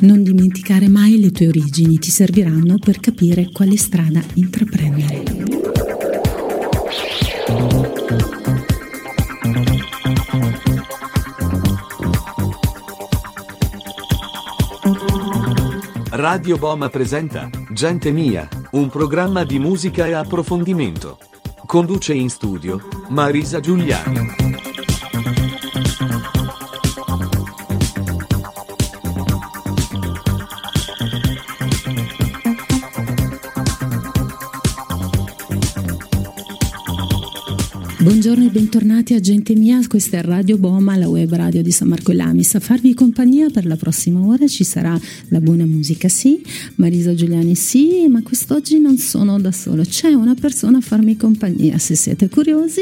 Non dimenticare mai le tue origini, ti serviranno per capire quale strada intraprendere. Radio Boma presenta Gente Mia, un programma di musica e approfondimento. Conduce in studio Marisa Giuliani. Buongiorno e bentornati a gente mia, questa è Radio Boma, la web radio di San Marco e Lamis. A farvi compagnia per la prossima ora ci sarà la buona musica, sì, Marisa Giuliani, sì, ma quest'oggi non sono da solo, c'è una persona a farmi compagnia. Se siete curiosi,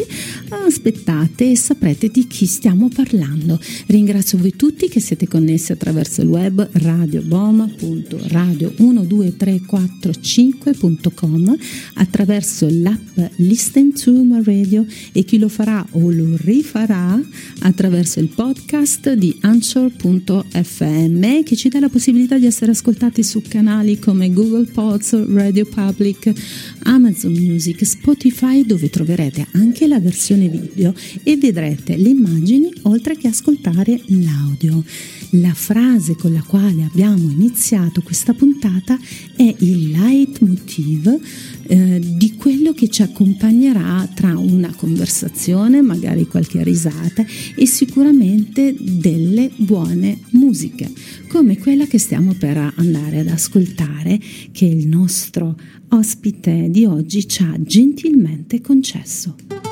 aspettate e saprete di chi stiamo parlando. Ringrazio voi tutti che siete connessi attraverso il web radioboma.radio12345.com, attraverso l'app Listen to My Radio e chi lo farà o lo rifarà attraverso il podcast di Anchor.fm che ci dà la possibilità di essere ascoltati su canali come Google Pods, Radio Public, Amazon Music, Spotify dove troverete anche la versione video e vedrete le immagini oltre che ascoltare l'audio. La frase con la quale abbiamo iniziato questa puntata è il leitmotiv eh, di quello che ci accompagnerà tra una conversazione, magari qualche risata e sicuramente delle buone musiche, come quella che stiamo per andare ad ascoltare che il nostro ospite di oggi ci ha gentilmente concesso.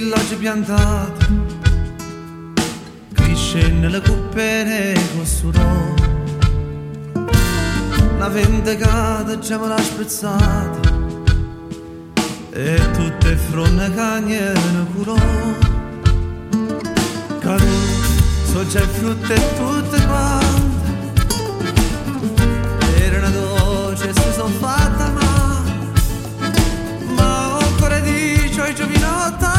Piccirilla ci piantata cresce nelle cuppere con surò una vendicata già me l'ha spezzata e tutte fronte cagne ne curò. Cadute so già frutte tutte quante erano dolci e si sono fatta male i giovinotti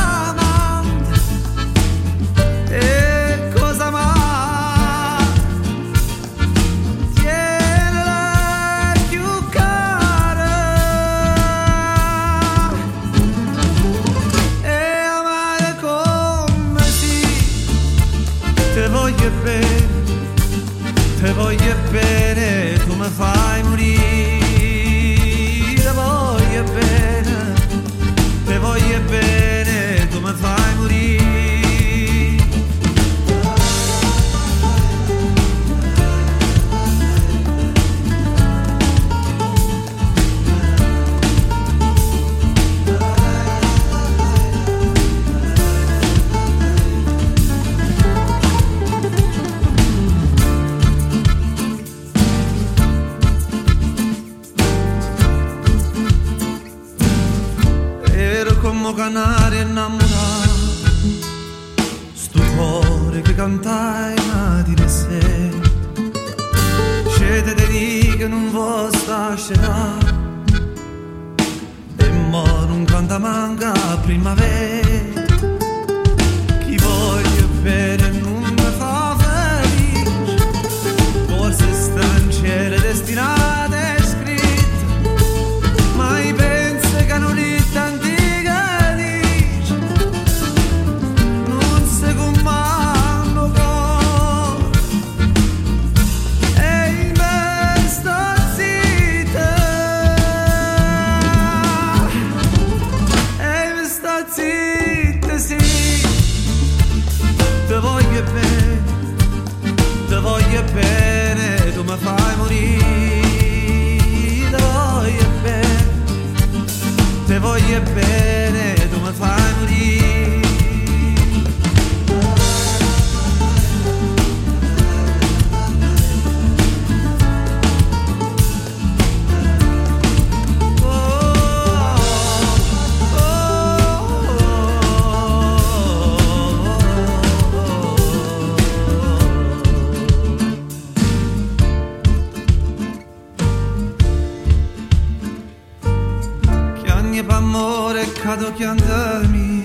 Ogni pamore cado chiantami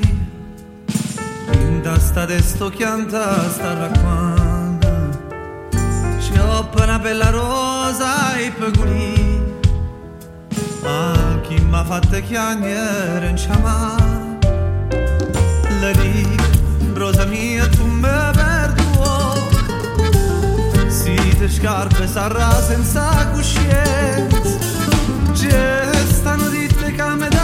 In testa de sto chianta sta racquando. Scioppa una bella rosa e peguli Ah, chi m'ha fatto chiagnere in ciamà? La dico, rosa mia tu me perduo. Si te scarpe sarà senza coscienza. Gestano ditte che me dà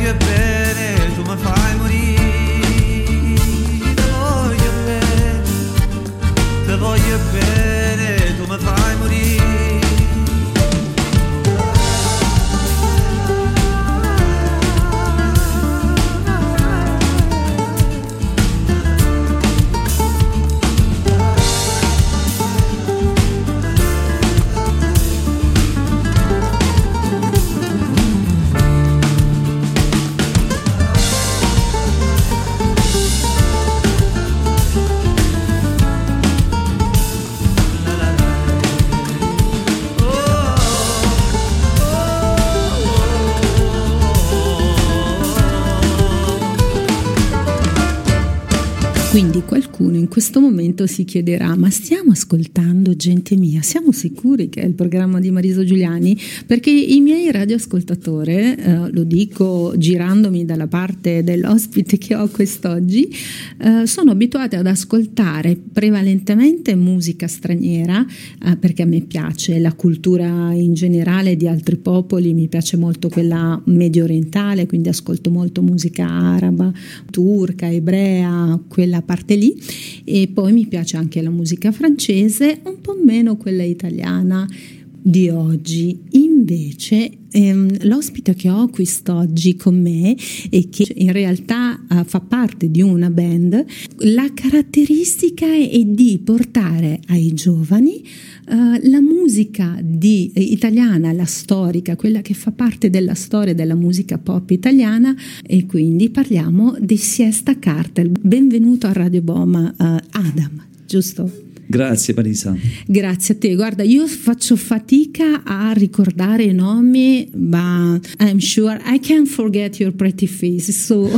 Te voglio bene Tu mi Quindi qualcuno in questo momento si chiederà: ma stiamo ascoltando gente mia? Siamo sicuri che è il programma di Marisa Giuliani? Perché i miei radioascoltatori, eh, lo dico girandomi dalla parte dell'ospite che ho quest'oggi, eh, sono abituati ad ascoltare prevalentemente musica straniera, eh, perché a me piace la cultura in generale di altri popoli, mi piace molto quella medio orientale, quindi ascolto molto musica araba, turca, ebrea, quella parte lì e poi mi piace anche la musica francese, un po' meno quella italiana di oggi. Invece ehm, l'ospite che ho quest'oggi con me e che in realtà eh, fa parte di una band, la caratteristica è di portare ai giovani eh, la musica di, eh, italiana, la storica, quella che fa parte della storia della musica pop italiana e quindi parliamo di Siesta Cartel. Benvenuto a Radio Boma, eh, Adam, giusto? Grazie Marisa. Grazie a te. Guarda, io faccio fatica a ricordare i nomi, ma I'm sure I can forget your pretty face. So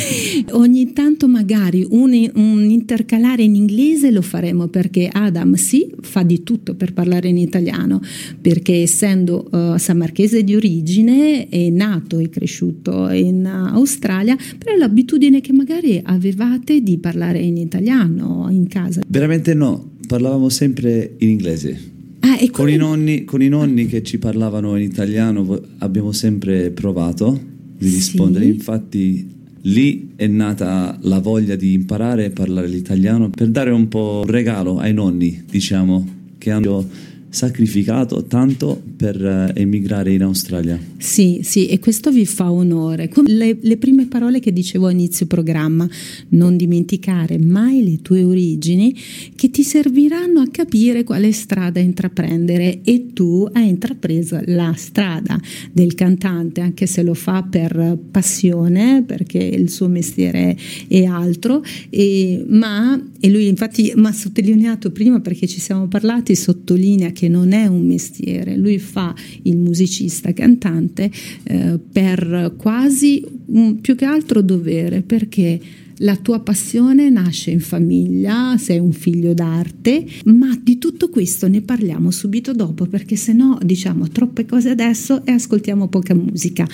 ogni tanto magari un, un, intercalare in inglese lo faremo perché Adam sì fa di tutto per parlare in italiano, perché essendo uh, sammarchese di origine è nato e cresciuto in Australia, però l'abitudine che magari avevate di parlare in italiano in casa. Veramente no parlavamo sempre in inglese. Ah, con, come... i nonni, con, i nonni, che ci parlavano in italiano abbiamo sempre provato di rispondere, sì. infatti lì è nata la voglia di imparare a parlare l'italiano per dare un po' un regalo ai nonni, diciamo, che hanno sacrificato tanto per uh, emigrare in Australia. Sì, sì, e questo vi fa onore. Le, le, prime parole che dicevo a inizio programma, non dimenticare mai le tue origini che ti serviranno a capire quale strada intraprendere e tu hai intrapreso la strada del cantante, anche se lo fa per passione, perché il suo mestiere è altro, e, ma, e lui infatti mi ha sottolineato prima perché ci siamo parlati, sottolinea che non è un mestiere, lui fa il musicista cantante eh, per quasi un, più che altro dovere, perché la tua passione nasce in famiglia, sei un figlio d'arte, ma di tutto questo ne parliamo subito dopo perché se no diciamo troppe cose adesso e ascoltiamo poca musica.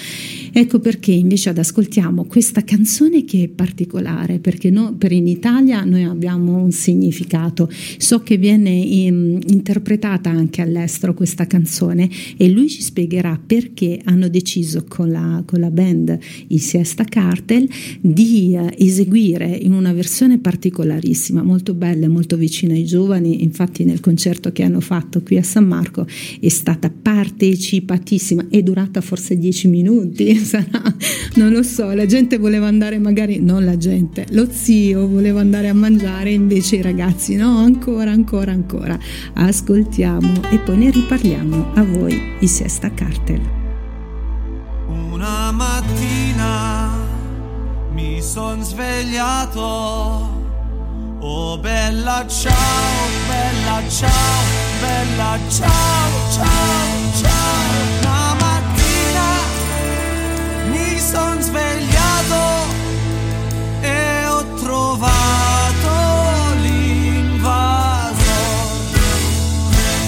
Ecco perché invece ad ascoltiamo questa canzone che è particolare perché no, per in Italia noi abbiamo un significato. So che viene in, interpretata anche all'estero questa canzone e lui ci spiegherà perché hanno deciso con la, con la band i Siesta Cartel di uh, eseguire seguire in una versione particolarissima, molto bella, molto vicina ai giovani, infatti nel concerto che hanno fatto qui a San Marco è stata partecipatissima, è durata forse dieci minuti, sarà, non lo so, la gente voleva andare magari, non la gente, lo zio voleva andare a mangiare, invece i ragazzi no, ancora, ancora, ancora, ascoltiamo e poi ne riparliamo a voi, i Siesta Cartel. Son svegliato. Oh bella ciao, bella ciao, bella ciao, ciao, ciao. Una mattina mi son svegliato e ho trovato l'invaso.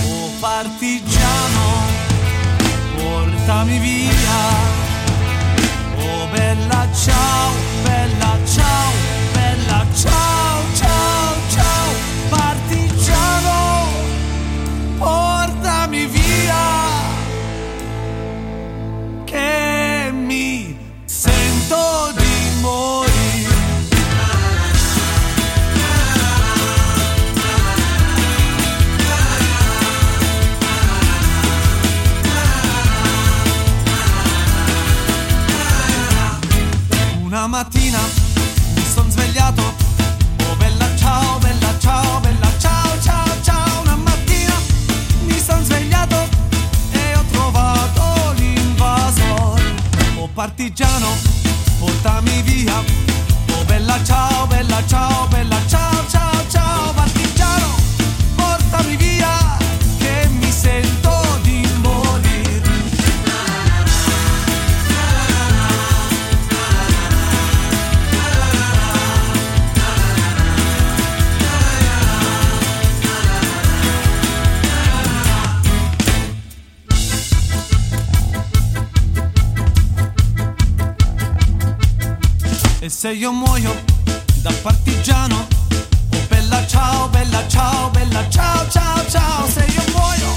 Oh partigiano, portami via. Oh bella ciao, partigiano, portami via. Oh bella ciao, bella ciao, E se io muoio da partigiano Oh bella ciao, bella ciao, bella ciao, ciao, ciao. Se io muoio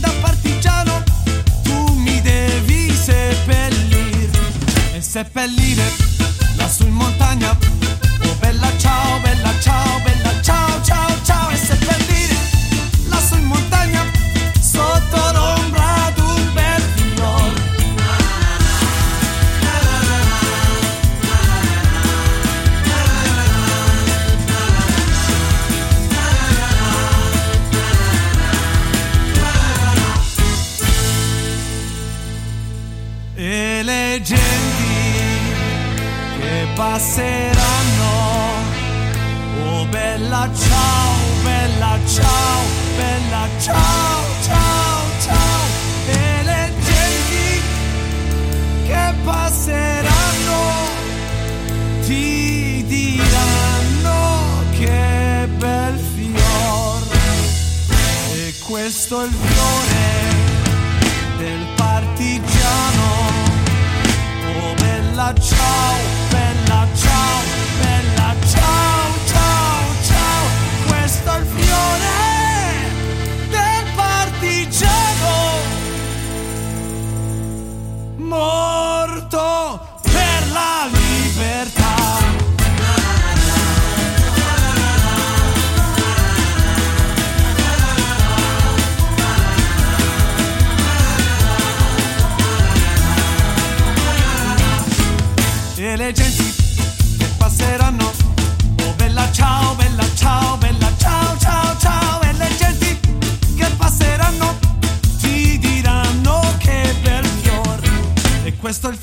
da partigiano Tu mi devi seppellire. E seppellire lassù in montagna Oh bella ciao, bella ciao, bella ciao, passeranno. Oh bella ciao, bella ciao, bella ciao, ciao, ciao. E le genti che passeranno ti diranno che bel fior. E questo è il fiore del partigiano. Oh bella ciao, le genti che passeranno. Oh bella ciao, bella ciao, bella ciao, ciao, ciao. E le genti che passeranno ti diranno che bel fiore. E questo è il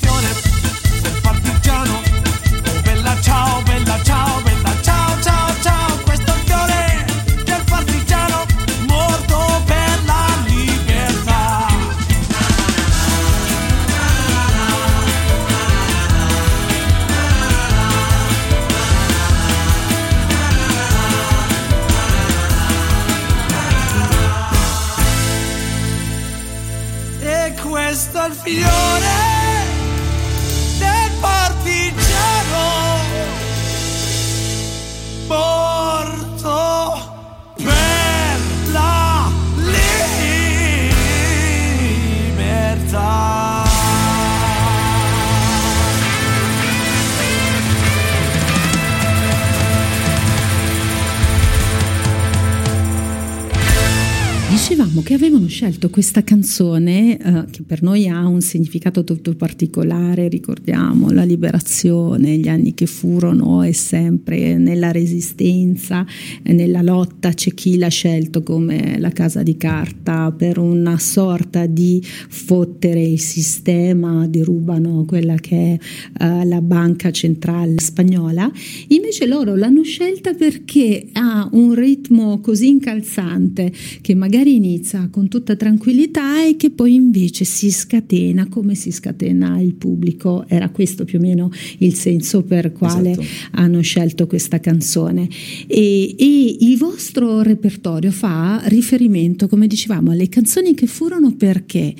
scelto questa canzone eh, che per noi ha un significato tutto particolare, ricordiamo la liberazione, gli anni che furono e sempre nella resistenza, nella lotta c'è chi l'ha scelto come la casa di carta per una sorta di fottere il sistema, derubano quella che è eh, la banca centrale spagnola, invece loro l'hanno scelta perché ha un ritmo così incalzante che magari inizia con tutta tranquillità e che poi invece si scatena come si scatena il pubblico. Era questo più o meno il senso per quale esatto. hanno scelto questa canzone. E, e, il vostro repertorio fa riferimento, come dicevamo, alle canzoni che furono perché?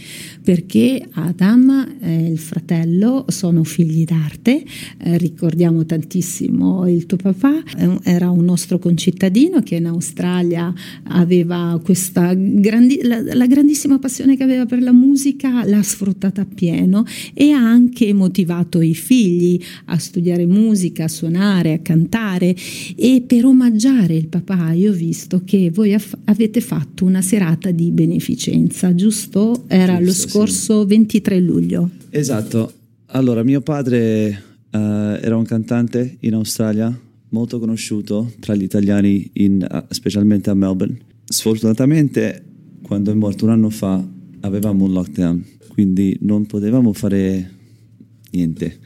Perché Adam e il fratello sono figli d'arte, eh, ricordiamo tantissimo il tuo papà, era un nostro concittadino che in Australia aveva questa grandi, la, la, grandissima passione che aveva per la musica l'ha sfruttata appieno e ha anche motivato i figli a studiare musica, a suonare, a cantare e per omaggiare il papà io ho visto che voi aff- avete fatto una serata di beneficenza, giusto? Era giusto, lo scorso sì. 23 luglio. Esatto. Allora, mio padre uh, era un cantante in Australia molto conosciuto tra gli italiani, in, uh, specialmente a Melbourne Sfortunatamente, quando è morto un anno fa, avevamo un lockdown, quindi non potevamo fare niente,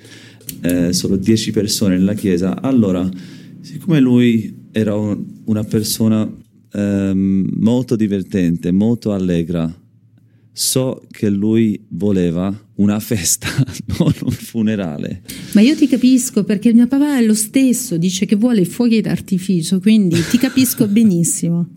eh, solo 10 persone nella chiesa. Allora, siccome lui era un, una persona ehm, molto divertente, molto allegra, so che lui voleva una festa, non un funerale. Ma io ti capisco perché mio papà è lo stesso, dice che vuole fuochi d'artificio, quindi ti capisco benissimo.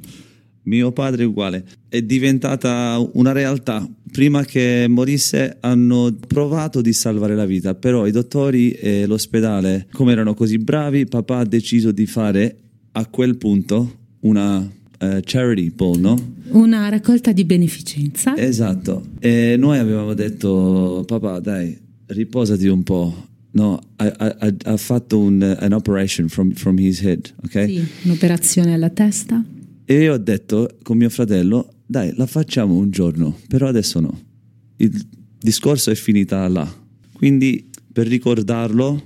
Mio padre è uguale. È diventata una realtà. Prima che morisse hanno provato di salvare la vita, però i dottori e l'ospedale, come erano così bravi, papà ha deciso di fare a quel punto una uh, charity bowl, no? Una raccolta di beneficenza. Esatto. E noi avevamo detto, papà, dai, riposati un po'. No, ha, ha, ha fatto un, an operation from, from his head, ok? Sì, un'operazione alla testa. E io ho detto con mio fratello, dai, la facciamo un giorno, però adesso no. Il discorso è finita là. Quindi per ricordarlo,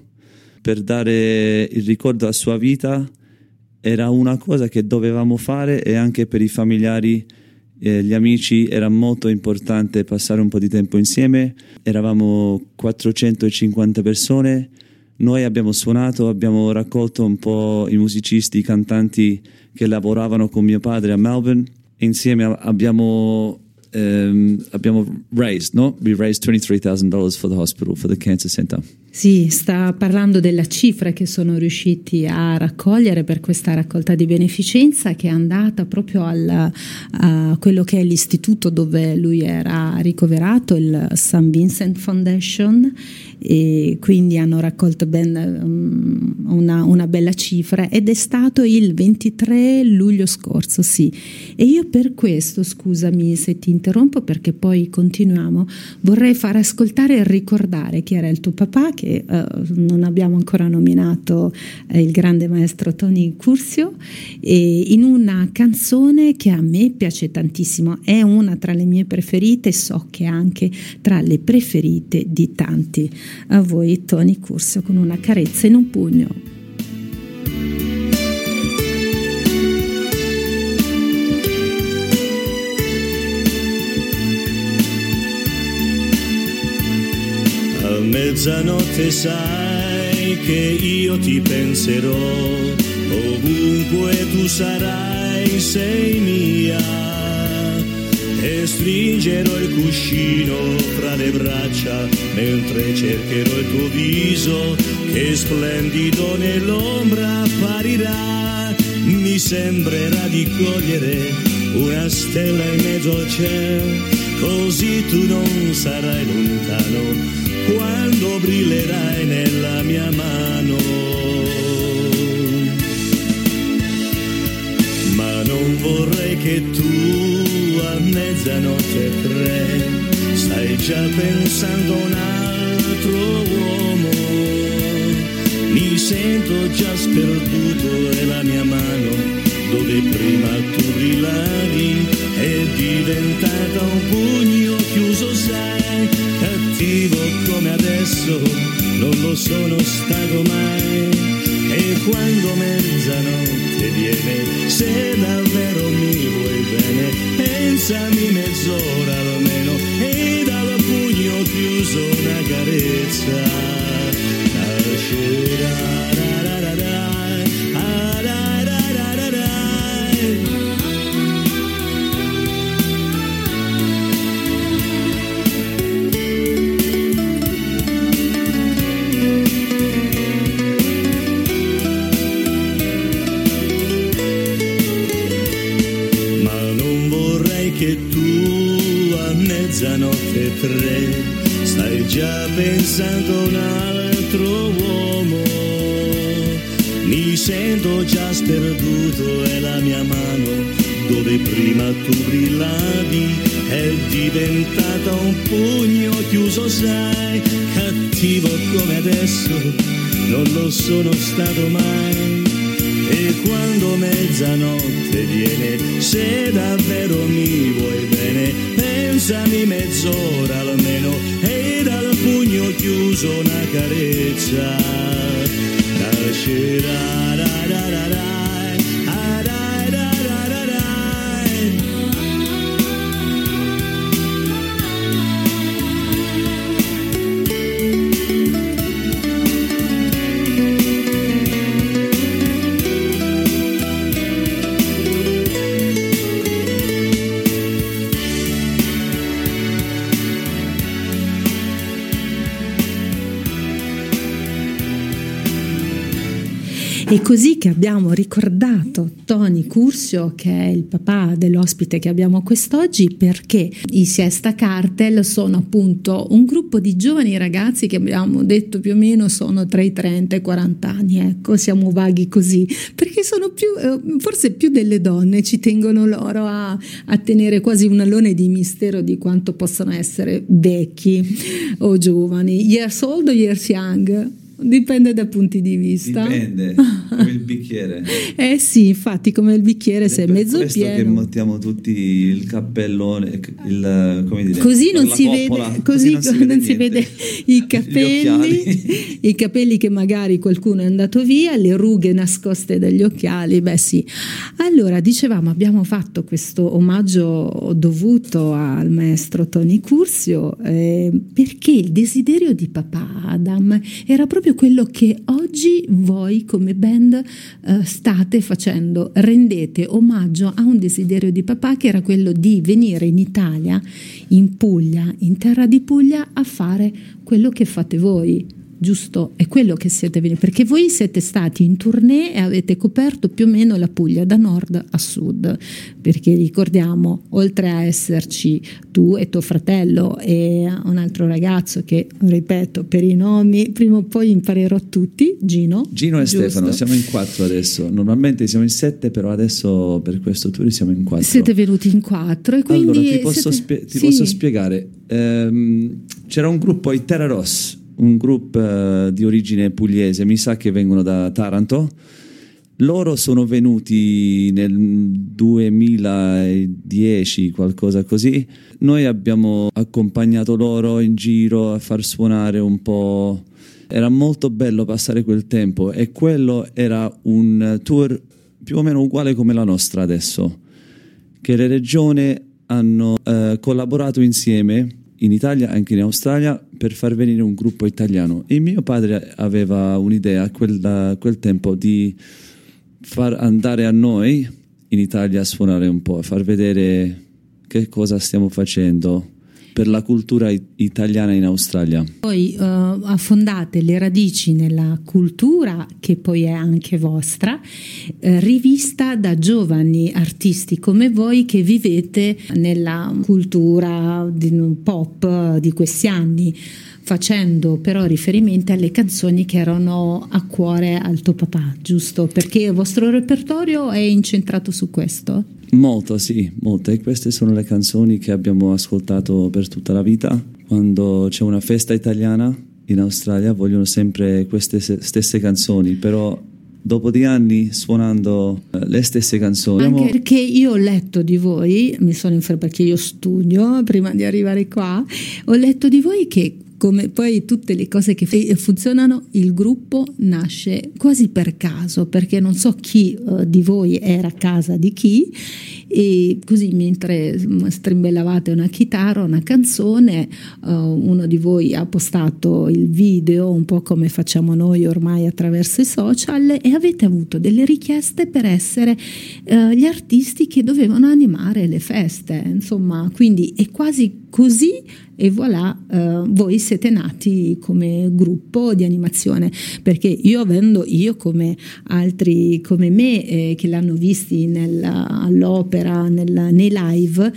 per dare il ricordo alla sua vita, era una cosa che dovevamo fare e anche per i familiari e gli amici era molto importante passare un po' di tempo insieme. Eravamo 450 persone. Noi abbiamo suonato, abbiamo raccolto un po' i musicisti, i cantanti che lavoravano con mio padre a Melbourne. Insieme abbiamo, um, abbiamo raised, no? We raised $23,000 for the hospital, for the cancer center. Sì, sta parlando della cifra che sono riusciti a raccogliere per questa raccolta di beneficenza che è andata proprio al, a quello che è l'istituto dove lui era ricoverato, il St. Vincent Foundation e quindi hanno raccolto ben um, una, una, bella cifra ed è stato il 23 luglio scorso, sì. E io per questo, scusami se ti interrompo perché poi continuiamo, vorrei far ascoltare e ricordare chi era il tuo papà, che uh, non abbiamo ancora nominato eh, il grande maestro Tony Cursio, in una canzone che a me piace tantissimo, è una tra le mie preferite, so che è anche tra le preferite di tanti. A voi Tony Cursio con una carezza in un pugno. Mezzanotte sai che io ti penserò, ovunque tu sarai sei mia. E stringerò il cuscino fra le braccia mentre cercherò il tuo viso. Che splendido nell'ombra apparirà. Mi sembrerà di cogliere una stella in mezzo al cielo, così tu non sarai lontano quando brillerai nella mia mano. Ma non vorrei che tu a mezzanotte tre stai già pensando a un altro uomo. Mi sento già sperduto e la mia mano dove prima tu rilavi è diventata un pugno chiuso sai cattivo come adesso non lo sono stato mai. E quando mezzanotte viene se davvero mi vuoi bene pensami mezz'ora almeno e dal pugno chiuso una carezza. Nascerà pensando un altro uomo. Mi sento già sperduto e la mia mano, dove prima tu brillavi, è diventata un pugno chiuso, sai, cattivo come adesso, non lo sono stato mai. E quando mezzanotte viene, se davvero mi vuoi bene, pensami mezz'ora almeno e chiuso una carezza. Nascerà da da da da È così che abbiamo ricordato Tony Cursio, che è il papà dell'ospite che abbiamo quest'oggi, perché i Siesta Cartel sono appunto un gruppo di giovani ragazzi che abbiamo detto più o meno sono tra i 30 e i 40 anni, ecco, siamo vaghi così, perché sono più, eh, forse più delle donne, ci tengono loro a, a tenere quasi un alone di mistero di quanto possano essere vecchi o giovani, years old o years young. Dipende dai punti di vista. Dipende, come il bicchiere. eh sì, infatti come il bicchiere se è mezzo questo pieno. che mettiamo tutti il cappellone, il, come dire, così non, si coppola, vede, così così non si non si vede i capelli, i capelli che magari qualcuno è andato via, le rughe nascoste dagli occhiali, beh sì. Allora, dicevamo, abbiamo fatto questo omaggio dovuto al maestro Tony Cursio eh, perché il desiderio di papà Adam era proprio proprio quello che oggi voi come band eh, state facendo. Rendete omaggio a un desiderio di papà che era quello di venire in Italia, in Puglia, in terra di Puglia, a fare quello che fate voi giusto? È quello che siete venuti, perché voi siete stati in tournée e avete coperto più o meno la Puglia da nord a sud, perché ricordiamo, oltre a esserci tu e tuo fratello e un altro ragazzo che, ripeto, per i nomi, prima o poi imparerò tutti, Gino. Gino e giusto? Stefano, siamo in quattro adesso, normalmente siamo in sette, però adesso per questo tour siamo in quattro. Siete venuti in quattro e quindi... Allora ti posso, siete... spie- ti sì. posso spiegare, Ehm, c'era un gruppo, i Terra Ross, un gruppo eh, di origine pugliese, mi sa che vengono da Taranto. Loro sono venuti nel 2010, qualcosa così. Noi abbiamo accompagnato loro in giro a far suonare un po'. Era molto bello passare quel tempo e quello era un tour più o meno uguale come la nostra adesso, che le regioni hanno eh, collaborato insieme in Italia e anche in Australia per far venire un gruppo italiano. E mio padre aveva un'idea a quel, quel tempo di far andare a noi in Italia a suonare un po', a far vedere che cosa stiamo facendo per la cultura it- italiana in Australia. Poi eh, affondate le radici nella cultura che poi è anche vostra, eh, rivista da giovani artisti come voi che vivete nella cultura di, pop di questi anni, facendo però riferimento alle canzoni che erano a cuore al tuo papà, giusto? Perché il vostro repertorio è incentrato su questo? Molto, sì, molto. E queste sono le canzoni che abbiamo ascoltato per tutta la vita. Quando c'è una festa italiana in Australia vogliono sempre queste se- stesse canzoni, però dopo di anni suonando eh, le stesse canzoni. Anche perché io ho letto di voi, mi sono informata perché io studio prima di arrivare qua, ho letto di voi che come poi tutte le cose che funzionano, il gruppo nasce quasi per caso, perché non so chi uh, di voi era a casa di chi e così mentre strimbellavate una chitarra, una canzone, uh, uno di voi ha postato il video, un po' come facciamo noi ormai attraverso i social e avete avuto delle richieste per essere uh, gli artisti che dovevano animare le feste, insomma, quindi è quasi così e voilà, uh, voi siete nati come gruppo di animazione, perché io avendo, io come altri come me eh, che l'hanno visti nella, all'opera, nella, nei live,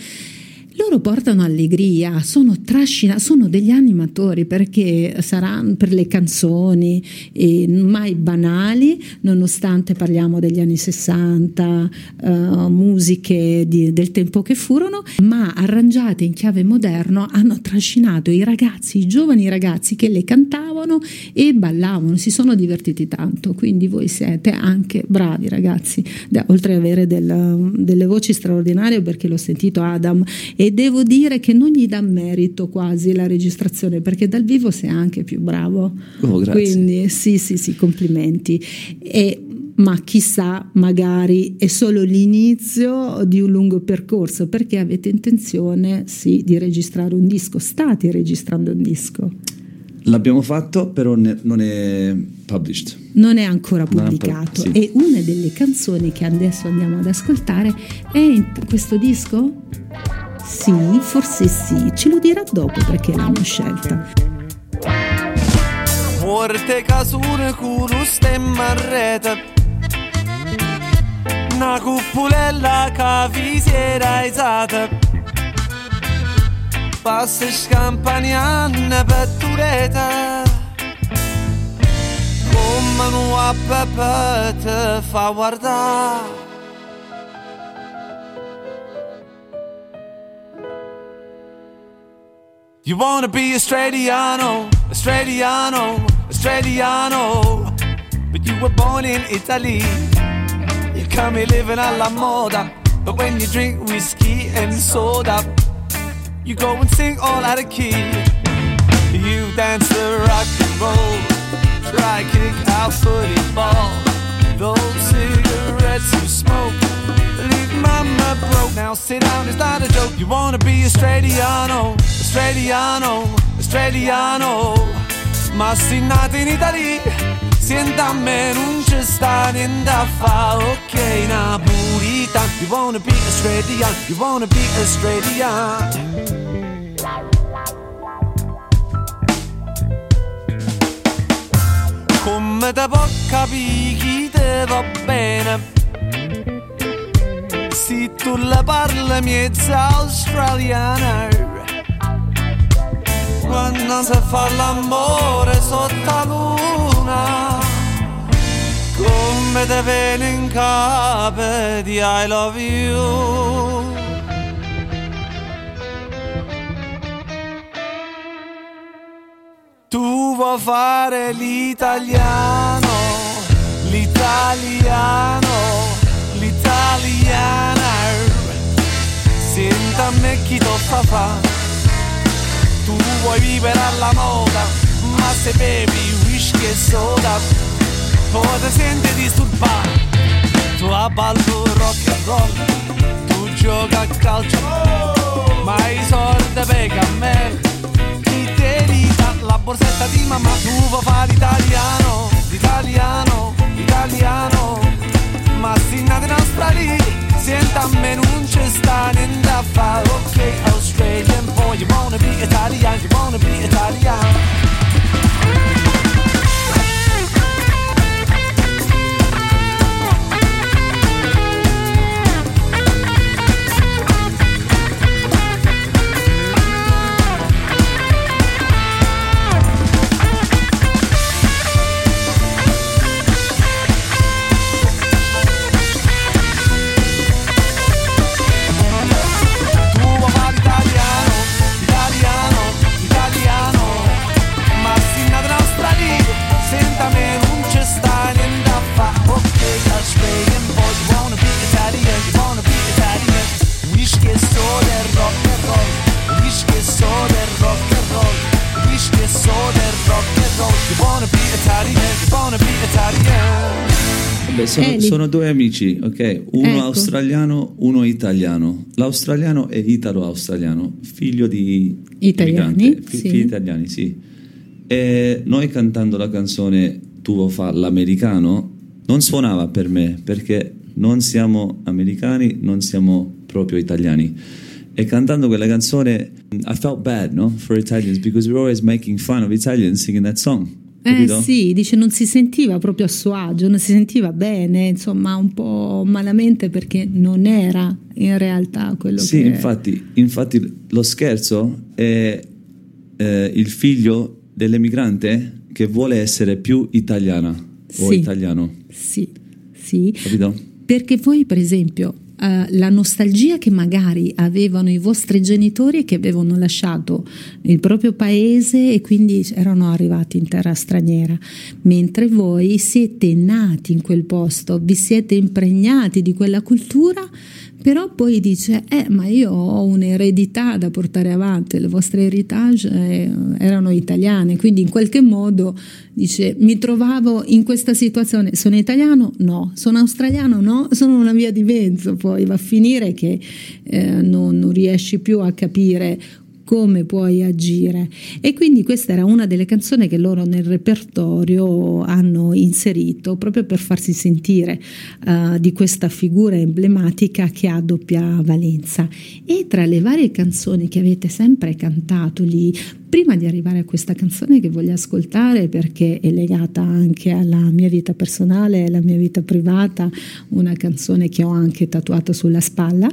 loro portano allegria, sono trascina, sono degli animatori perché saranno per le canzoni eh, mai banali, nonostante parliamo degli anni 60, uh, eh, musiche di, del tempo che furono, ma arrangiate in chiave moderno hanno trascinato i ragazzi, i giovani ragazzi che le cantavano e ballavano, si sono divertiti tanto, quindi voi siete anche bravi ragazzi, oltre ad avere del, delle voci straordinarie perché l'ho sentito Adam e devo dire che non gli dà merito quasi la registrazione perché dal vivo sei anche più bravo. Oh, Quindi sì, sì, sì, complimenti. E, ma chissà, magari è solo l'inizio di un lungo percorso perché avete intenzione sì di registrare un disco, state registrando un disco. L'abbiamo fatto, però ne, non è published. Non è ancora pubblicato. Sì. E una delle canzoni che adesso andiamo ad ascoltare è in questo disco? Sì, forse sì, ce lo dirà dopo perché l'hanno scelta. Molte casune con stemma Una cupulella che vi si era alzata Passa scampagnane per tureta Come un app te fa guardare You wanna be Australiano, Australiano, Australiano, but you were born in Italy. You come here living alla moda, but when you drink whiskey and soda, you go and sing all out of key. You dance the rock and roll, try kick out football. Those cigarettes you smoke, leave mama broke. Now sit down, it's not a joke. You wanna be Australiano. Australiano, australiano, ma si nato in Italia, senta a me non c'è sta niente a fa, ok napolitan, you wanna be Australian, you wanna be Australian. Come te può capire chi te va bene? Se tu la parli mezza australiana quando si fa l'amore sotto la luna. Come te viene in capo di I love you. Tu vuoi fare l'italiano l'italiano l'italiana senta me chi ti fa vuoi vivere alla moda, ma se bevi whisky e soda, poi ti senti disturbato. Tu abballo rock and roll, tu gioca a calcio, ma i soldi pega a me. Chi te li dà la borsetta di mamma? Tu vuoi fare l'italiano, l'italiano, l'italiano, ma si nati in Australia Senta a me non c'è sta niente a fare Ok, amici, ok? Uno Ecco. australiano, uno italiano. L'australiano è italo-australiano, figlio di Italiani, fi- sì. figli italiani, sì. E noi cantando la canzone Tu fa l'americano non suonava per me perché non siamo americani, non siamo proprio italiani. E cantando quella canzone, I felt bad, no? For Italians because we're always making fun of Italians singing that song. Eh sì, dice non si sentiva proprio a suo agio, non si sentiva bene, insomma un po' malamente perché non era in realtà quello Sì, che... infatti, infatti lo scherzo è eh, il figlio dell'emigrante che vuole essere più italiana o Sì. italiano, Sì, sì, capito? perché voi per esempio eh, la nostalgia che magari avevano i vostri genitori che avevano lasciato il proprio paese e quindi erano arrivati in terra straniera, mentre voi siete nati in quel posto, vi siete impregnati di quella cultura, però poi dice, eh ma io ho un'eredità da portare avanti, le vostre heritage eh, erano italiane, quindi in qualche modo dice, mi trovavo in questa situazione, sono italiano? No, sono australiano? No, sono una via di mezzo, poi va a finire che eh, non, non riesci più a capire come puoi agire. E quindi questa era una delle canzoni che loro nel repertorio hanno inserito proprio per farsi sentire eh, di questa figura emblematica che ha doppia valenza. E tra le varie canzoni che avete sempre cantato lì prima di arrivare a questa canzone che voglio ascoltare perché è legata anche alla mia vita personale alla mia vita privata una canzone che ho anche tatuato sulla spalla.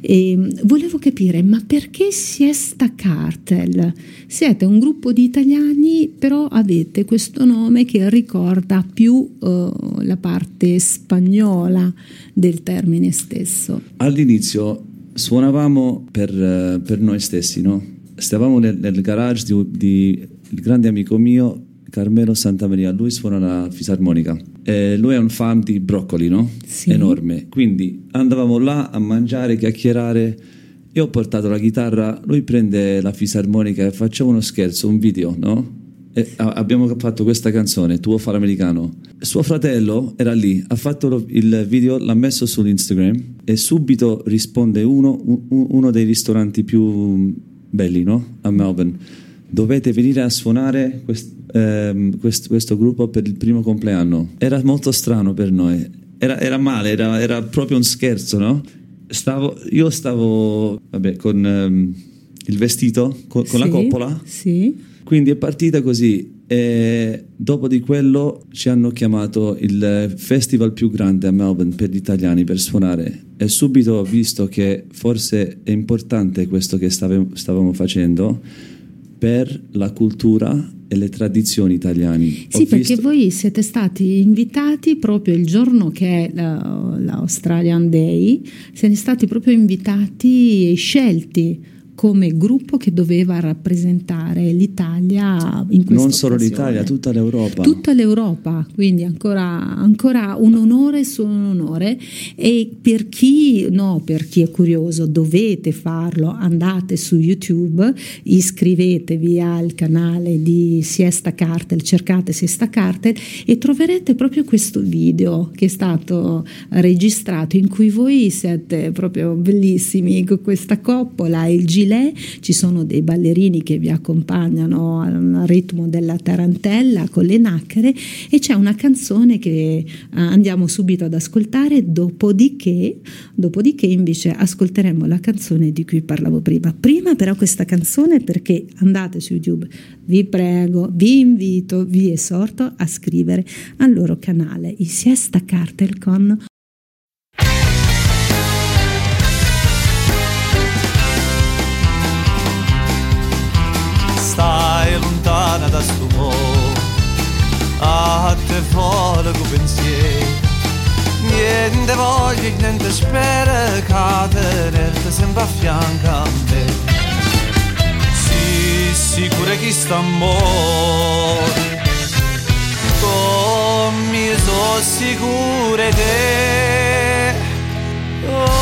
E volevo capire ma perché Siesta Cartel? Siete un gruppo di italiani però avete questo nome che ricorda più eh, la parte spagnola del termine stesso. All'inizio suonavamo per, eh, per noi stessi, no? Stavamo nel, nel garage di, di il grande amico mio, Carmelo Santamaria, lui suona la fisarmonica. E lui è un fan di broccoli, no? Sì. Enorme. Quindi andavamo là a mangiare, chiacchierare. Io ho portato la chitarra, lui prende la fisarmonica e facciamo uno scherzo, un video, no? E abbiamo fatto questa canzone, Tuo fare americano. Suo fratello era lì, ha fatto il video, l'ha messo sull'Instagram e subito risponde uno, un- uno dei ristoranti più belli no? a Melbourne. Dovete venire a suonare quest- ehm, quest- questo gruppo per il primo compleanno. Era molto strano per noi, era, era male, era, era proprio un scherzo, no? Stavo, io stavo vabbè, con ehm, il vestito, con, con la Sì, coppola. sì Quindi è partita così e dopo di quello ci hanno chiamato il festival più grande a Melbourne per gli italiani per suonare e subito ho visto che forse è importante questo che stave- stavamo facendo per la cultura e le tradizioni italiani. Sì, Ho perché visto- voi siete stati invitati proprio il giorno che è la- l'Australian Day, siete stati proprio invitati e scelti come gruppo che doveva rappresentare l'Italia in questa non solo occasione. l'Italia, tutta l'Europa. Tutta l'Europa, quindi ancora, ancora un onore su un onore e per chi, no, per chi è curioso dovete farlo, andate su YouTube, iscrivetevi al canale di Siesta Cartel, cercate Siesta Cartel e troverete proprio questo video che è stato registrato in cui voi siete proprio bellissimi con questa coppola il gilet, ci sono dei ballerini che vi accompagnano al ritmo della tarantella con le nacchere e c'è una canzone che eh, andiamo subito ad ascoltare, dopodiché, dopodiché invece ascolteremo la canzone di cui parlavo prima. Prima però questa canzone perché andate su YouTube, vi prego, vi invito, vi esorto a scrivere al loro canale i Siesta Cartel con a te fuori con pensieri. Niente voglio, e niente spera, che tenerti sempre a fianco a me. Sì, sicura che sta amore, come sono sicura te. Oh,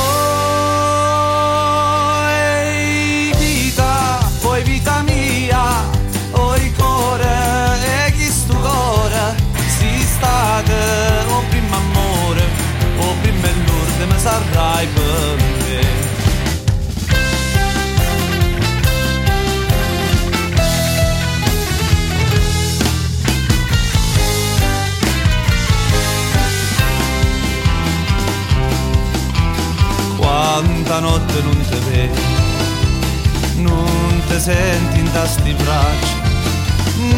Quanta notte non te vedi, non te senti in tasti braccia,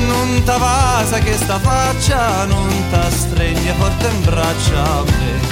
non t'avasa che sta faccia, non t'astregna forte in braccia a me.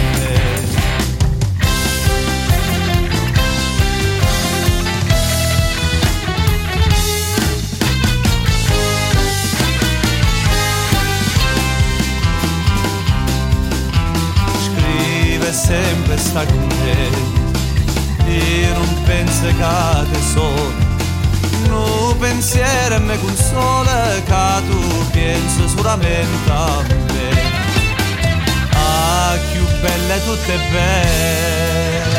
tutte belle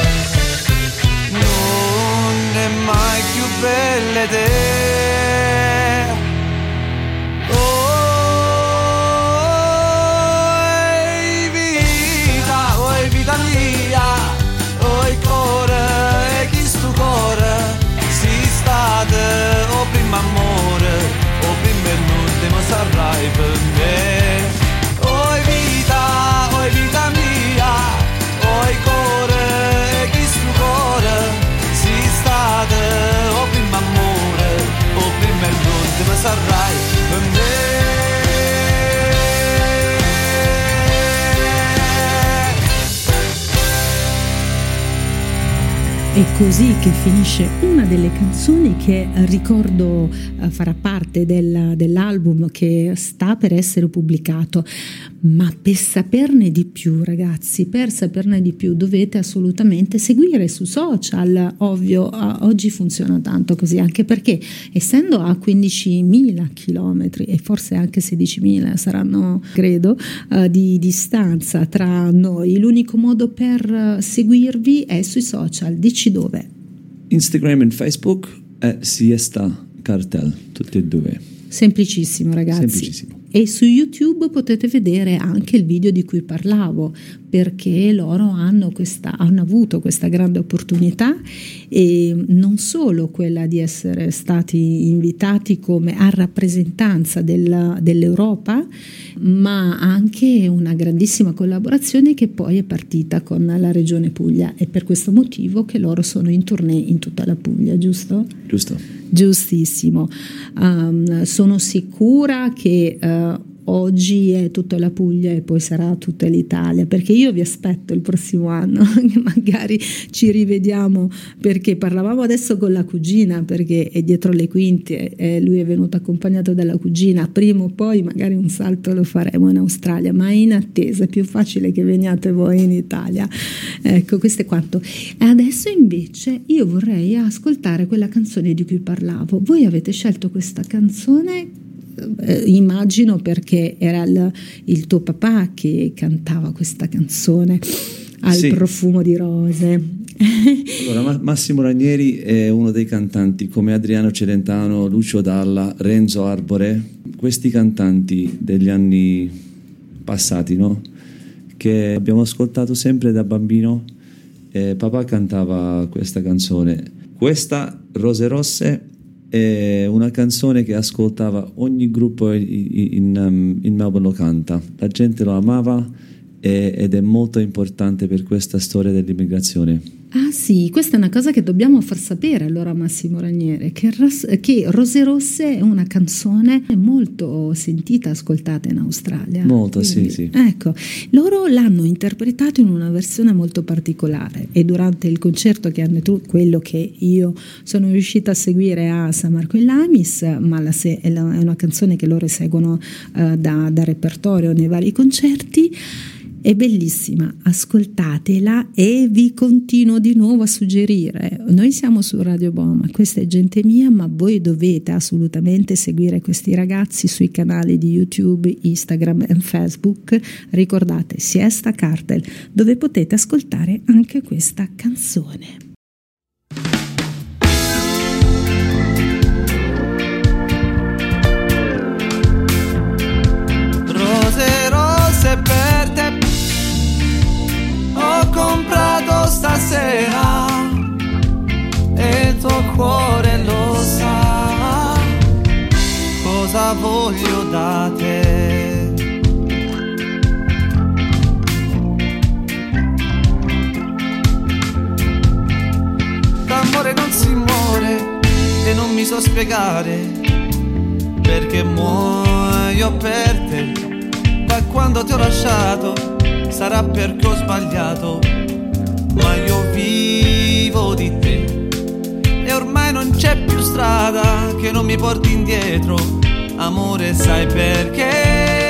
non è mai più belle te. Oh vita oh vita mia? Oh cuore e chi sto cuore si state o prima amore o prima e l'ultimo sarai per così che finisce una delle canzoni che ricordo eh, farà parte del, dell'album che sta per essere pubblicato. Ma per saperne di più, ragazzi, per saperne di più dovete assolutamente seguire su social. Ovvio, oggi funziona tanto così, anche perché essendo a 15.000 km e forse anche 16.000 saranno, credo, uh, di distanza tra noi, l'unico modo per seguirvi è sui social. Dici dove? Instagram e Facebook è Siesta Cartel, tutti e due. Semplicissimo, ragazzi. Semplicissimo e su YouTube potete vedere anche il video di cui parlavo perché loro hanno, questa, hanno avuto questa grande opportunità e non solo quella di essere stati invitati come a rappresentanza del, dell'Europa ma anche una grandissima collaborazione che poi è partita con la regione Puglia e per questo motivo che loro sono in tournée in tutta la Puglia, giusto? Giusto. Giustissimo. Um, sono sicura che uh, oggi è tutta la Puglia e poi sarà tutta l'Italia, perché io vi aspetto il prossimo anno, magari ci rivediamo perché parlavamo adesso con la cugina, perché è dietro le quinte, e lui è venuto accompagnato dalla cugina, prima o poi magari un salto lo faremo in Australia, ma in attesa, è più facile che veniate voi in Italia. Ecco, questo è quanto. E adesso invece io vorrei ascoltare quella canzone di cui parlavo. Voi avete scelto questa canzone eh, immagino perché era il, il, tuo papà che cantava questa canzone al sì. profumo di rose. allora, Massimo Ranieri è uno dei cantanti come Adriano Celentano, Lucio Dalla, Renzo Arbore, questi cantanti degli anni passati, no? che abbiamo ascoltato sempre da bambino. Eh, papà cantava questa canzone. Questa, Rose Rosse, è una canzone che ascoltava ogni gruppo in, in, um, in Melbourne lo canta. La gente lo amava ed è molto importante per questa storia dell'immigrazione. Ah sì, questa è una cosa che dobbiamo far sapere allora a Massimo Raniere, che, che, Rose Rosse è una canzone molto sentita, ascoltata in Australia. Molto, Quindi, sì, sì. Ecco, loro l'hanno interpretato in una versione molto particolare e durante il concerto che hanno tu, quello che io sono riuscita a seguire a San Marco in Lamis, ma la, è, una canzone che loro seguono uh, da, da repertorio nei vari concerti, è bellissima, ascoltatela e vi continuo di nuovo a suggerire. Noi siamo su Radio Boma, questa è gente mia, ma voi dovete assolutamente seguire questi ragazzi sui canali di YouTube, Instagram e Facebook. Ricordate Siesta Cartel, dove potete ascoltare anche questa canzone. cuore lo sa cosa voglio da te. D'amore non si muore e non mi so spiegare perché muoio per te. Da quando ti ho lasciato sarà perché ho sbagliato, ma io vivo di te c'è più strada che non mi porti indietro. Amore, sai perché?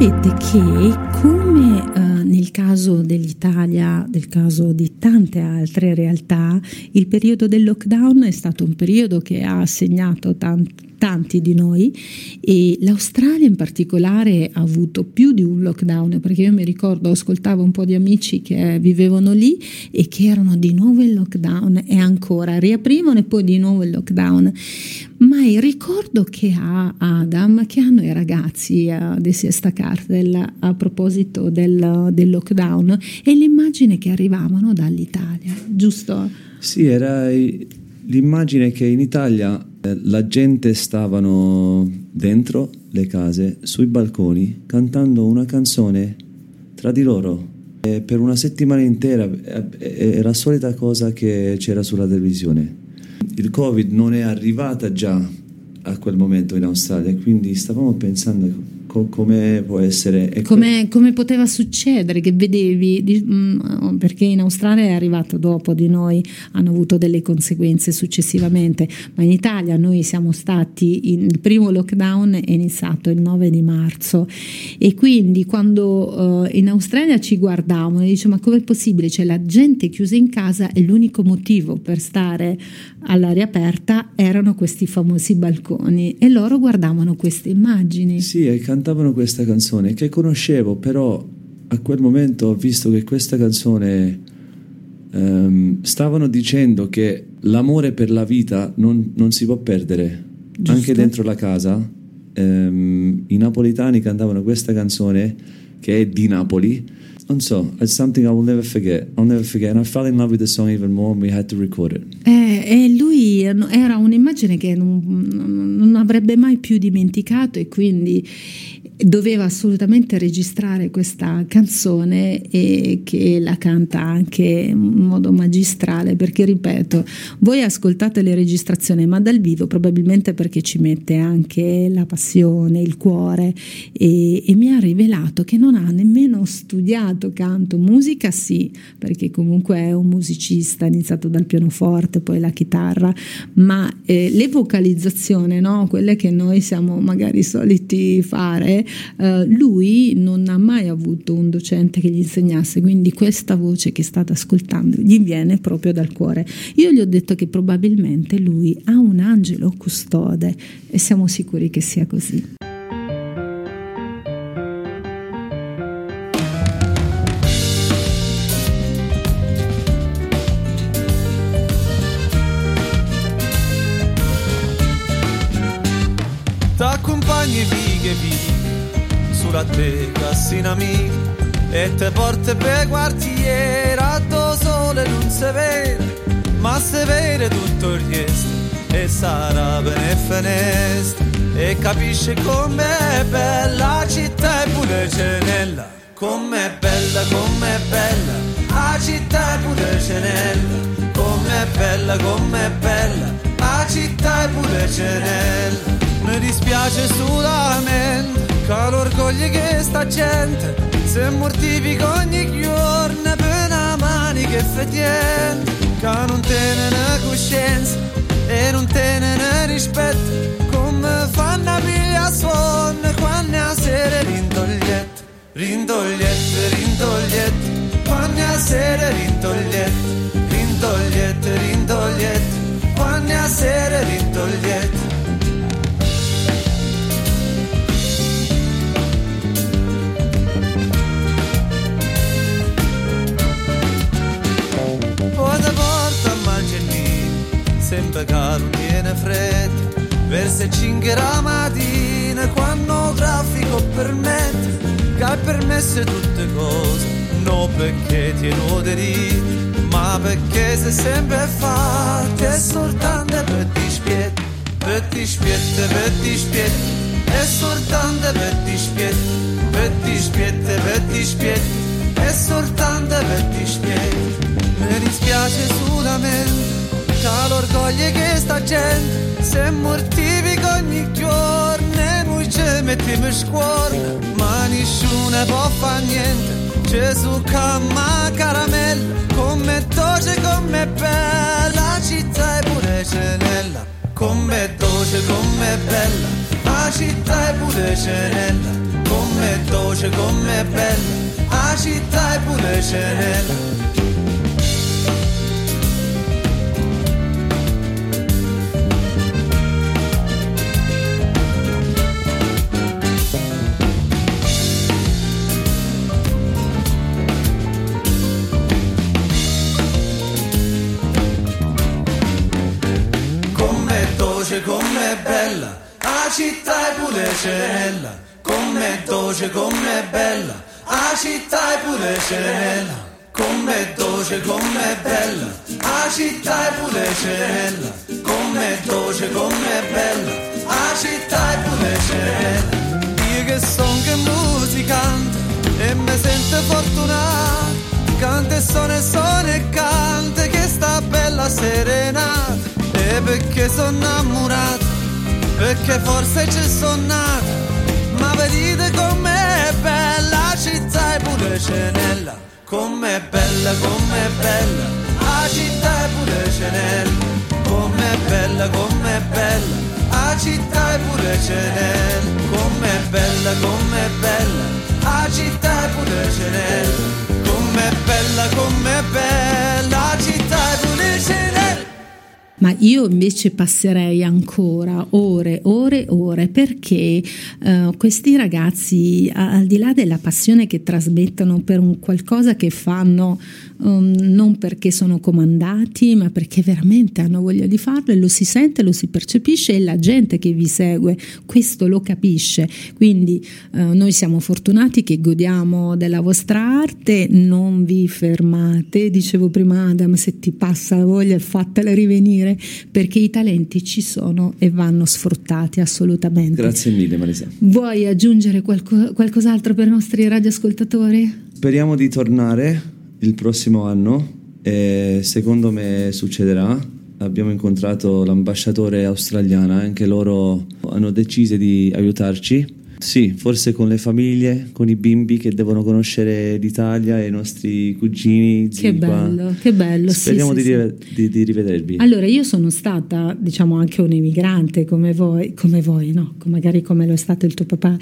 Sapete che come eh, nel caso dell'Italia, nel caso di tante altre realtà, il periodo del lockdown è stato un periodo che ha segnato tanti tanti di noi e l'Australia in particolare ha avuto più di un lockdown perché io mi ricordo ascoltavo un po' di amici che vivevano lì e che erano di nuovo in lockdown e ancora riaprivano e poi di nuovo il lockdown ma il ricordo che ha Adam che hanno i ragazzi uh, di Siesta Cartel a proposito del, del lockdown è l'immagine che arrivavano dall'Italia giusto? Sì, era l'immagine che in Italia la gente stavano dentro le case, sui balconi, cantando una canzone tra di loro. E per una settimana intera era la solita cosa che c'era sulla televisione. Il Covid non è arrivata già a quel momento in Australia, quindi stavamo pensando co- come può essere... Come, come, poteva succedere che vedevi, di, mh, perché in Australia è arrivato dopo di noi, hanno avuto delle conseguenze successivamente, ma in Italia noi siamo stati, in, il primo lockdown è iniziato il 9 di marzo. E quindi quando uh, in Australia ci guardavano e dicevano ma com'è possibile, c'è la gente chiusa in casa e l'unico motivo per stare all'aria aperta erano questi famosi balconi. E loro guardavano queste immagini. Sì, e cantavano questa canzone che conoscevo, però a quel momento ho visto che questa canzone um, stavano dicendo che l'amore per la vita non, non si può perdere, Giusto. anche dentro la casa. Um, I napolitani cantavano questa canzone che è di Napoli. Non so, it's something I will never forget. I'll never forget. And I fell in love with the song even more and we had to record it. Eh, e lui era un'immagine che non, non avrebbe mai più dimenticato e quindi doveva assolutamente registrare questa canzone e che la canta anche in modo magistrale perché ripeto voi ascoltate le registrazioni ma dal vivo probabilmente perché ci mette anche la passione il cuore e, e mi ha rivelato che non ha nemmeno studiato canto, musica sì, perché comunque è un musicista, iniziato dal pianoforte, poi la chitarra, ma eh, le vocalizzazioni, no? quelle che noi siamo magari soliti fare, eh, lui non ha mai avuto un docente che gli insegnasse, quindi questa voce che state ascoltando gli viene proprio dal cuore. Io gli ho detto che probabilmente lui ha un angelo custode e siamo sicuri che sia così. Te cassina amica e te porte per quartiere a do sole non si vede ma se vede tutto il resto e sarà bene finestra e capisce com'è bella la città e pure cenella com'è bella com'è bella la città e pure cenella com'è bella com'è bella la città e pure cenella mi dispiace solamente che l'orgoglio che sta gente se mortifica ogni giorno per una manica effettivamente che non tiene coscienza e non tiene rispetto come fanno a piglia suono quando a sera rintogliette rintogliette rintogliette quando a sera rintogliette rintogliette rintogliette quando a sera sempre caro tiene fretta verso 5 la mattina quando traffico permette che hai permesso tutte cose. Non perché ti diritto ma perché sei sempre fatto è soltanto per ti spiet per ti spiet per ti spiet è soltanto per ti spiet per ti spiet per ti spiet è soltanto per ti spiet. Mi dispiace solamente c'ha l'orgoglio che sta gente. Se mortifica ogni giorno e noi ci mettiamo scuola. Ma nessuno può fare niente. Gesù camma caramella. Come dolce come bella la città è pure cenella come dolce come bella. La città è pure cenella come dolce come bella. La città è pure cenella dolce com'è bella, la città è pure cenella, com'è dolce com'è bella, la città è pure cenella. Com'è dolce, com'è bella, la città è pure cenella. Com'è dolce, com'è bella, la città è pure cenella. Io che son che musicante e mi sento fortunato, canta e suona e suona e canta che sta bella serenata e perché sono innamorato, perché forse ci sono nato, ma vedete com'è bella la città e pure cenella, com'è bella, com'è bella, la città e pure cenella, com'è bella, com'è bella, la città e pure cenella, com'è bella, com'è bella, la città e pure cenella, com'è bella, com'è bella, la città e pure cenella ma io invece passerei ancora ore, ore, ore perché uh, questi ragazzi, al di là della passione che trasmettono per un qualcosa che fanno um, non perché sono comandati, ma perché veramente hanno voglia di farlo e lo si sente, lo si percepisce e la gente che vi segue questo lo capisce. Quindi uh, noi siamo fortunati che godiamo della vostra arte, non vi fermate, dicevo prima Adam, se ti passa la voglia fatela rivenire perché i talenti ci sono e vanno sfruttati assolutamente. Grazie mille Marisa. Vuoi aggiungere qualco, qualcos'altro per i nostri radioascoltatori? Speriamo di tornare il prossimo anno e secondo me succederà. Abbiamo incontrato l'ambasciatore australiana, anche loro hanno deciso di aiutarci Sì, forse con le famiglie, con i bimbi che devono conoscere l'Italia e i nostri cugini. Che bello, qua. che bello. Speriamo sì, di, sì, di, di, rivedervi. Allora, io sono stata, diciamo, anche un emigrante come voi, come voi, no? Magari come lo è stato il tuo papà.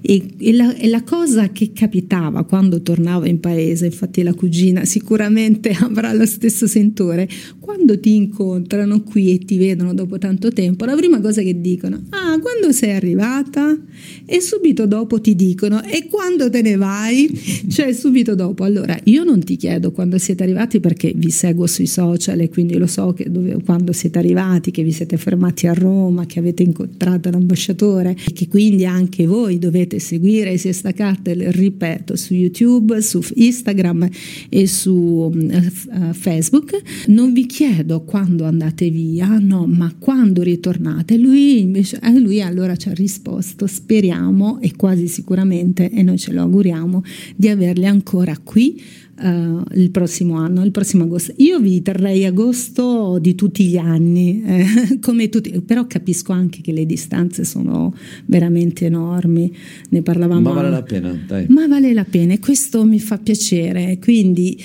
E, e, la, e la cosa che capitava quando tornavo in paese, infatti la cugina sicuramente avrà lo stesso sentore, quando ti incontrano qui e ti vedono dopo tanto tempo, la prima cosa che dicono, ah, quando sei arrivata? E subito dopo ti dicono, e quando te ne vai? Cioè subito dopo. Allora, io non ti chiedo quando siete arrivati perché vi seguo sui social e quindi lo so dove, quando siete arrivati, che vi siete fermati a Roma, che avete incontrato l'ambasciatore e che quindi anche voi dovete seguire Siesta Cartel, ripeto, su YouTube, su Instagram e su uh, Facebook. Non vi chiedo quando andate via, no, ma quando ritornate. Lui invece, eh, lui allora ci ha risposto, speriamo e quasi sicuramente, e noi ce lo auguriamo, di averli ancora qui Uh, il prossimo anno, il prossimo agosto. Io vi terrei agosto di tutti gli anni, eh, come tutti, però capisco anche che le distanze sono veramente enormi. Ne parlavamo. Ma vale la pena, dai. Ma vale la pena e questo mi fa piacere. Quindi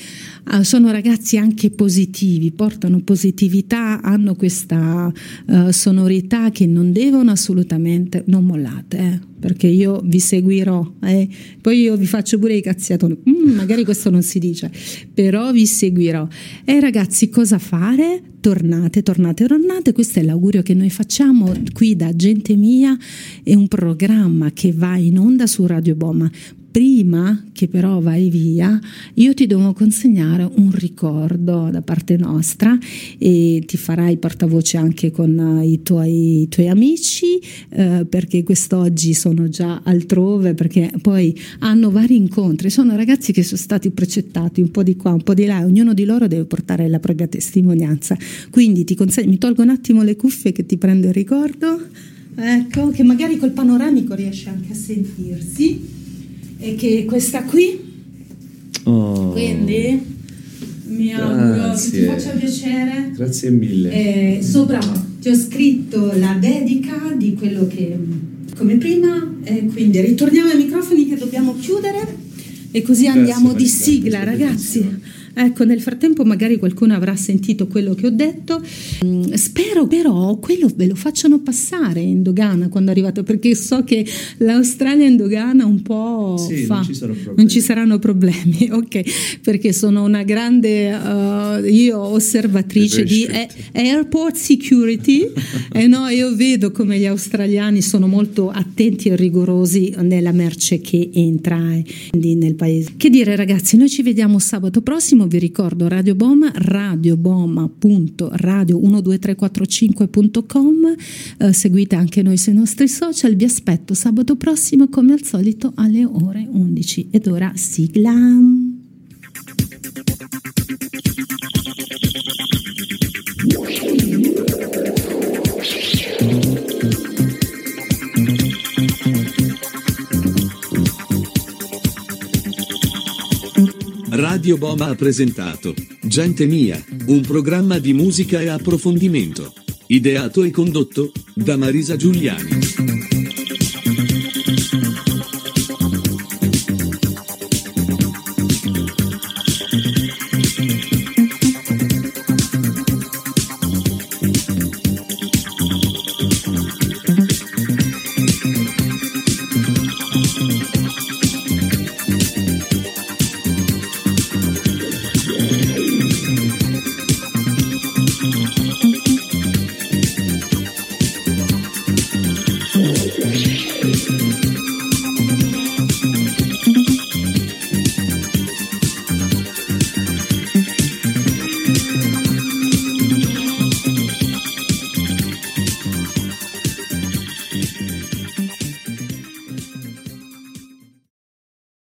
uh, sono ragazzi anche positivi, portano positività, hanno questa uh, sonorità che non devono assolutamente, non mollate. Eh perché io vi seguirò, eh? poi io vi faccio pure i cazziatoni, mm, magari questo non si dice, però vi seguirò. E ragazzi, cosa fare? Tornate, tornate, tornate, questo è l'augurio che noi facciamo qui da Gente Mia, è un programma che va in onda su Radio Boma prima che però vai via, io ti devo consegnare un ricordo da parte nostra e ti farai portavoce anche con i tuoi, i tuoi amici eh, perché quest'oggi sono già altrove perché poi hanno vari incontri, sono ragazzi che sono stati precettati un po' di qua, un po' di là, ognuno di loro deve portare la propria testimonianza. Quindi ti consegno, mi tolgo un attimo le cuffie che ti prendo il ricordo. Ecco, che magari col panoramico riesce anche a sentirsi e che questa qui, oh, quindi mi auguro che ti faccia piacere. Grazie mille. Eh, sopra ti ho scritto la dedica di quello che come prima, eh, quindi ritorniamo ai microfoni che dobbiamo chiudere e così Grazie, andiamo di sigla ragazzi. Ecco, nel frattempo magari qualcuno avrà sentito quello che ho detto. Mm, spero però quello ve lo facciano passare in dogana quando arrivate, perché so che l'Australia in dogana un po' sì, fa. Non ci, non ci, saranno problemi, ok, perché sono una grande uh, io osservatrice di airport security e no, io vedo come gli australiani sono molto attenti e rigorosi nella merce che entra nel paese. Che dire ragazzi, noi ci vediamo sabato prossimo prossimo vi ricordo Radio Boma, radioboma.radio12345.com, eh, seguite anche noi sui nostri social, vi aspetto sabato prossimo come al solito alle ore 11 ed ora sigla. Radio Boma ha presentato Gente Mia, un programma di musica e approfondimento. Ideato e condotto da Marisa Giuliani.